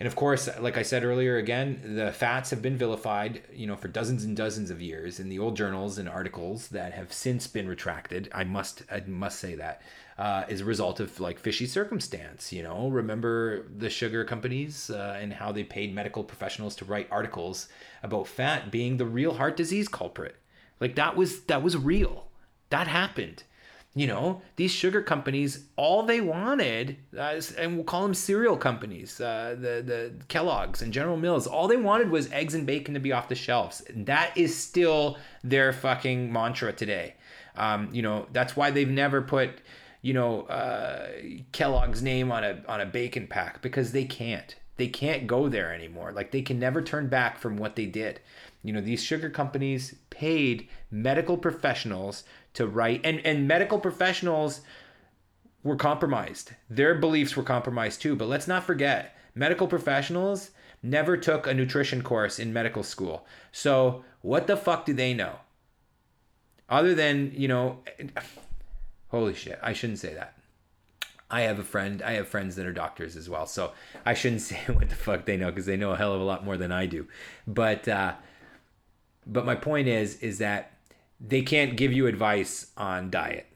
and of course, like I said earlier, again, the fats have been vilified, you know, for dozens and dozens of years in the old journals and articles that have since been retracted. I must, I must say that uh, is a result of like fishy circumstance. You know, remember the sugar companies uh, and how they paid medical professionals to write articles about fat being the real heart disease culprit. Like that was that was real. That happened. You know, these sugar companies, all they wanted, uh, and we'll call them cereal companies, uh, the the Kellogg's and General Mills, all they wanted was eggs and bacon to be off the shelves. That is still their fucking mantra today. Um, you know, that's why they've never put, you know, uh, Kellogg's name on a on a bacon pack because they can't. They can't go there anymore. Like they can never turn back from what they did. You know, these sugar companies paid medical professionals to write and and medical professionals were compromised. Their beliefs were compromised too, but let's not forget, medical professionals never took a nutrition course in medical school. So, what the fuck do they know? Other than, you know, holy shit, I shouldn't say that. I have a friend, I have friends that are doctors as well. So, I shouldn't say what the fuck they know because they know a hell of a lot more than I do. But uh but my point is is that they can't give you advice on diet.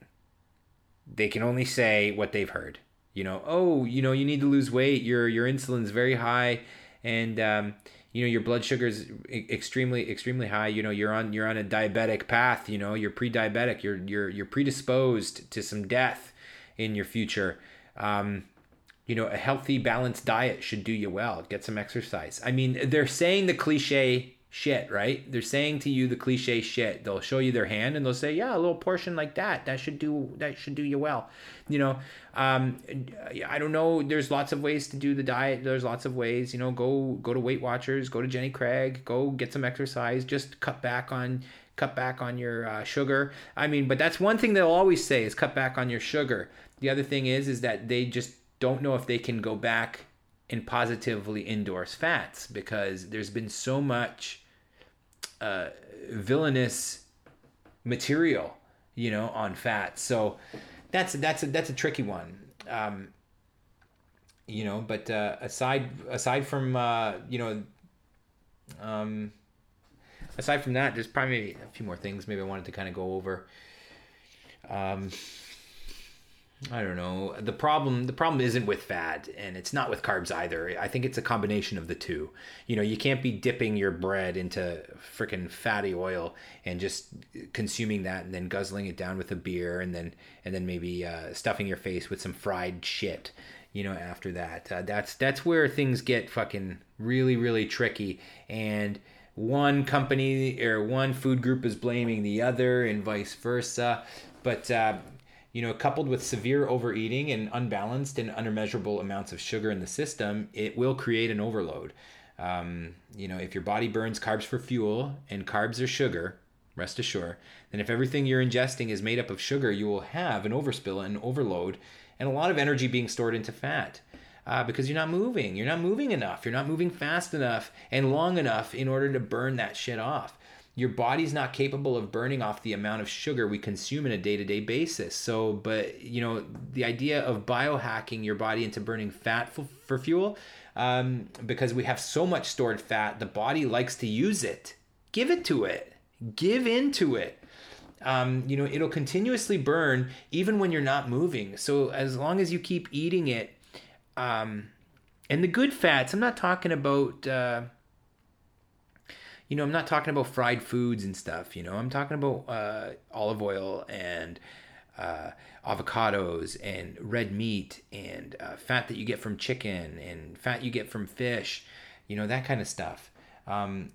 They can only say what they've heard. You know, oh, you know, you need to lose weight. Your your insulin's very high, and um, you know your blood sugar's extremely extremely high. You know, you're on you're on a diabetic path. You know, you're pre-diabetic. You're you're you're predisposed to some death in your future. Um, you know, a healthy, balanced diet should do you well. Get some exercise. I mean, they're saying the cliche shit, right? They're saying to you the cliche shit. They'll show you their hand and they'll say, "Yeah, a little portion like that. That should do that should do you well." You know, um, I don't know. There's lots of ways to do the diet. There's lots of ways. You know, go go to Weight Watchers, go to Jenny Craig, go get some exercise. Just cut back on cut back on your uh, sugar. I mean, but that's one thing they'll always say is cut back on your sugar. The other thing is is that they just don't know if they can go back and positively endorse fats because there's been so much uh, villainous material, you know, on fat. So that's that's a, that's a tricky one. Um, you know, but uh, aside aside from uh, you know, um, aside from that, there's probably a few more things maybe I wanted to kind of go over. Um, I don't know. The problem the problem isn't with fat and it's not with carbs either. I think it's a combination of the two. You know, you can't be dipping your bread into freaking fatty oil and just consuming that and then guzzling it down with a beer and then and then maybe uh, stuffing your face with some fried shit. You know, after that, uh, that's that's where things get fucking really really tricky and one company or one food group is blaming the other and vice versa. But uh, you know, coupled with severe overeating and unbalanced and unmeasurable amounts of sugar in the system, it will create an overload. Um, you know, if your body burns carbs for fuel and carbs are sugar, rest assured, then if everything you're ingesting is made up of sugar, you will have an overspill and overload and a lot of energy being stored into fat. Uh, because you're not moving. You're not moving enough. You're not moving fast enough and long enough in order to burn that shit off. Your body's not capable of burning off the amount of sugar we consume in a day-to-day basis. So but you know the idea of biohacking your body into burning fat for, for fuel um, because we have so much stored fat the body likes to use it. Give it to it. Give into it. Um, you know it'll continuously burn even when you're not moving. So as long as you keep eating it um, and the good fats i'm not talking about uh, you know, I'm not talking about fried foods and stuff. You know, I'm talking about uh, olive oil and uh, avocados and red meat and uh, fat that you get from chicken and fat you get from fish. You know, that kind of stuff. Um,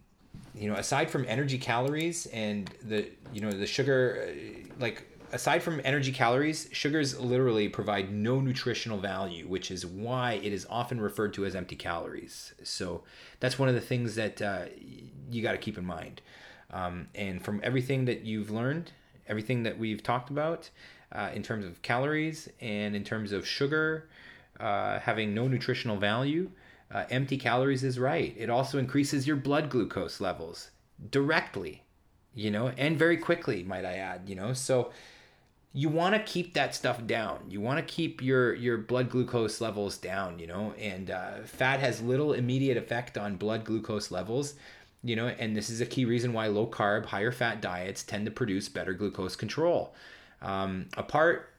you know, aside from energy calories and the you know the sugar, uh, like aside from energy calories, sugars literally provide no nutritional value, which is why it is often referred to as empty calories. So that's one of the things that uh, you got to keep in mind. Um, and from everything that you've learned, everything that we've talked about uh, in terms of calories and in terms of sugar uh, having no nutritional value, uh, empty calories is right. It also increases your blood glucose levels directly, you know, and very quickly, might I add, you know. So you want to keep that stuff down. You want to keep your your blood glucose levels down, you know, and uh, fat has little immediate effect on blood glucose levels, you know, and this is a key reason why low carb, higher fat diets tend to produce better glucose control. Um, apart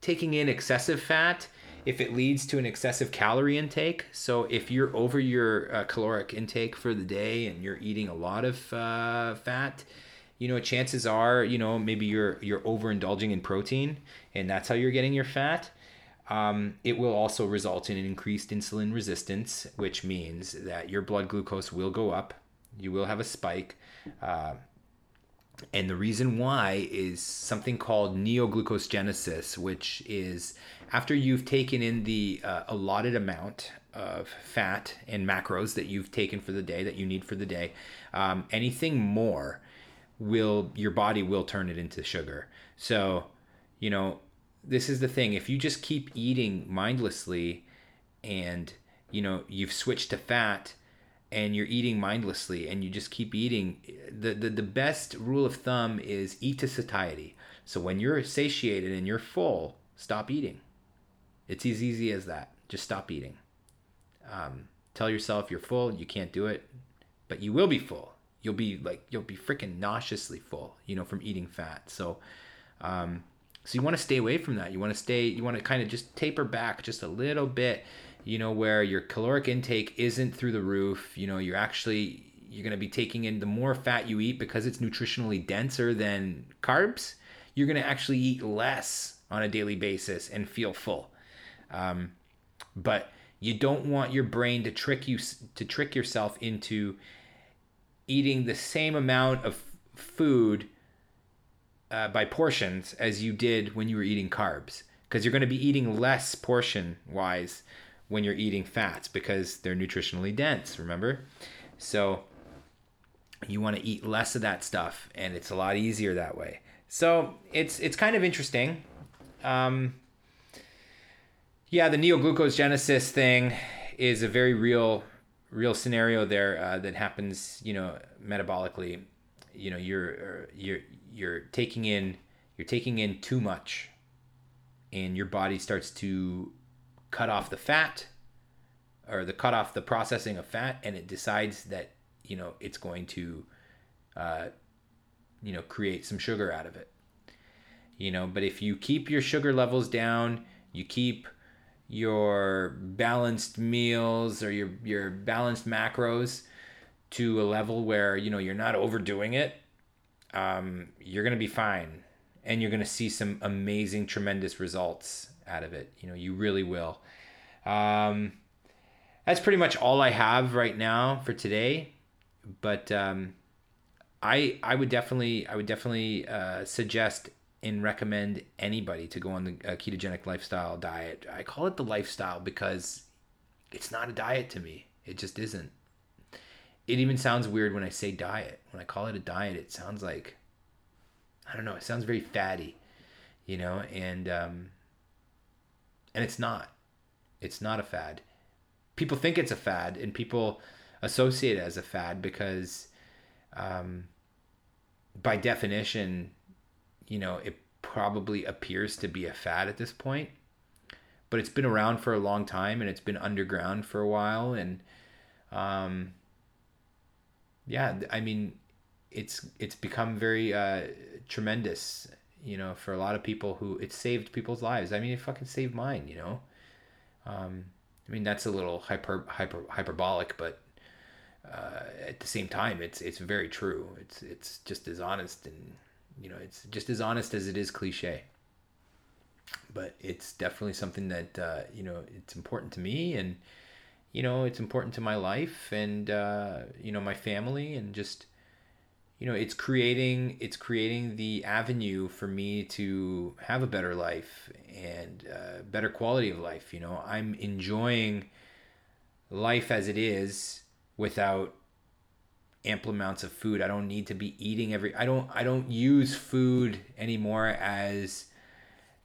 taking in excessive fat, if it leads to an excessive calorie intake, so if you're over your uh, caloric intake for the day and you're eating a lot of uh, fat, you know, chances are, you know, maybe you're you're overindulging in protein, and that's how you're getting your fat. Um, it will also result in an increased insulin resistance, which means that your blood glucose will go up. You will have a spike. Uh, and the reason why is something called neoglucogenesis, which is after you've taken in the uh, allotted amount of fat and macros that you've taken for the day, that you need for the day, um, anything more will your body will turn it into sugar. So, you know, this is the thing. If you just keep eating mindlessly and, you know, you've switched to fat and you're eating mindlessly and you just keep eating, the, the, the best rule of thumb is eat to satiety. So when you're satiated and you're full, stop eating. It's as easy as that. Just stop eating. Um, tell yourself you're full, you can't do it, but you will be full you'll be like you'll be freaking nauseously full, you know, from eating fat. So, um, so you want to stay away from that. You want to stay. You want to kind of just taper back just a little bit, you know, where your caloric intake isn't through the roof. You know, you're actually you're going to be taking in the more fat you eat because it's nutritionally denser than carbs. You're going to actually eat less on a daily basis and feel full. Um, but you don't want your brain to trick you to trick yourself into eating the same amount of food uh, by portions as you did when you were eating carbs. Because you're going to be eating less portion wise when you're eating fats because they're nutritionally dense remember? So you want to eat less of that stuff and it's a lot easier that way. So it's it's kind of interesting. Um, yeah the neoglucogenesis thing is a very real real scenario there uh, that happens, you know, metabolically. You know, you're you're you're taking in you're taking in too much, and your body starts to cut off the fat, or the cut off the processing of fat, and it decides that you know it's going to, uh, you know, create some sugar out of it. You know, but if you keep your sugar levels down, you keep your balanced meals or your your balanced macros to a level where you know you're not overdoing it um, you're gonna be fine and you're gonna see some amazing tremendous results out of it you know you really will um, that's pretty much all i have right now for today but um, i i would definitely i would definitely uh, suggest and recommend anybody to go on the uh, ketogenic lifestyle diet. I call it the lifestyle because it's not a diet to me. It just isn't. It even sounds weird when I say diet. When I call it a diet, it sounds like I don't know. It sounds very fatty, you know, and um, and it's not. It's not a fad. People think it's a fad, and people associate it as a fad because um, by definition, you know, it probably appears to be a fad at this point. But it's been around for a long time and it's been underground for a while. And um, yeah, I mean, it's it's become very uh, tremendous, you know, for a lot of people who it saved people's lives. I mean, it fucking saved mine, you know. Um, I mean, that's a little hyper hyper hyperbolic, but uh, at the same time, it's it's very true. It's it's just as honest and you know it's just as honest as it is cliche. But it's definitely something that uh, you know it's important to me, and you know it's important to my life, and uh, you know my family, and just you know it's creating it's creating the avenue for me to have a better life and uh, better quality of life. You know I'm enjoying life as it is without ample amounts of food. I don't need to be eating every I don't I don't use food anymore as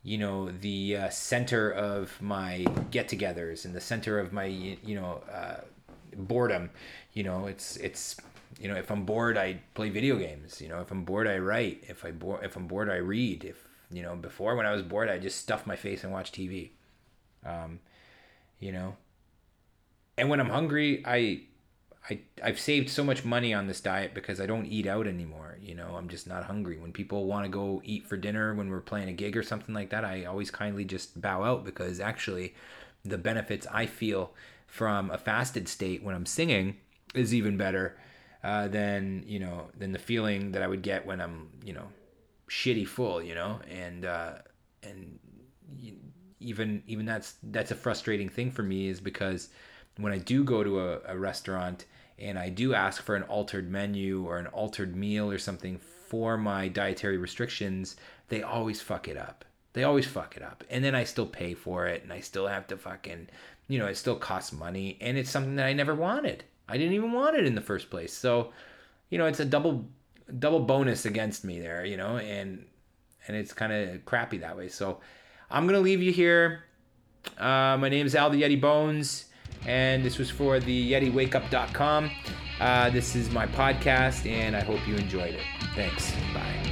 you know the uh, center of my get-togethers and the center of my you know uh, boredom. You know, it's it's you know if I'm bored I play video games. You know, if I'm bored I write. If I bo- if I'm bored I read. If you know before when I was bored I just stuff my face and watch TV. Um, you know, and when I'm hungry I I I've saved so much money on this diet because I don't eat out anymore. You know, I'm just not hungry. When people want to go eat for dinner when we're playing a gig or something like that, I always kindly just bow out because actually the benefits I feel from a fasted state when I'm singing is even better uh, than you know than the feeling that I would get when I'm you know shitty full. You know, and uh, and even even that's that's a frustrating thing for me is because when I do go to a, a restaurant and I do ask for an altered menu or an altered meal or something for my dietary restrictions, they always fuck it up. They always fuck it up. And then I still pay for it and I still have to fucking, you know, it still costs money and it's something that I never wanted. I didn't even want it in the first place. So, you know, it's a double double bonus against me there, you know, and and it's kind of crappy that way. So, I'm going to leave you here. Uh, my name is Al the Yeti Bones and this was for the YetiWakeUp.com. Uh, this is my podcast, and I hope you enjoyed it. Thanks. Bye.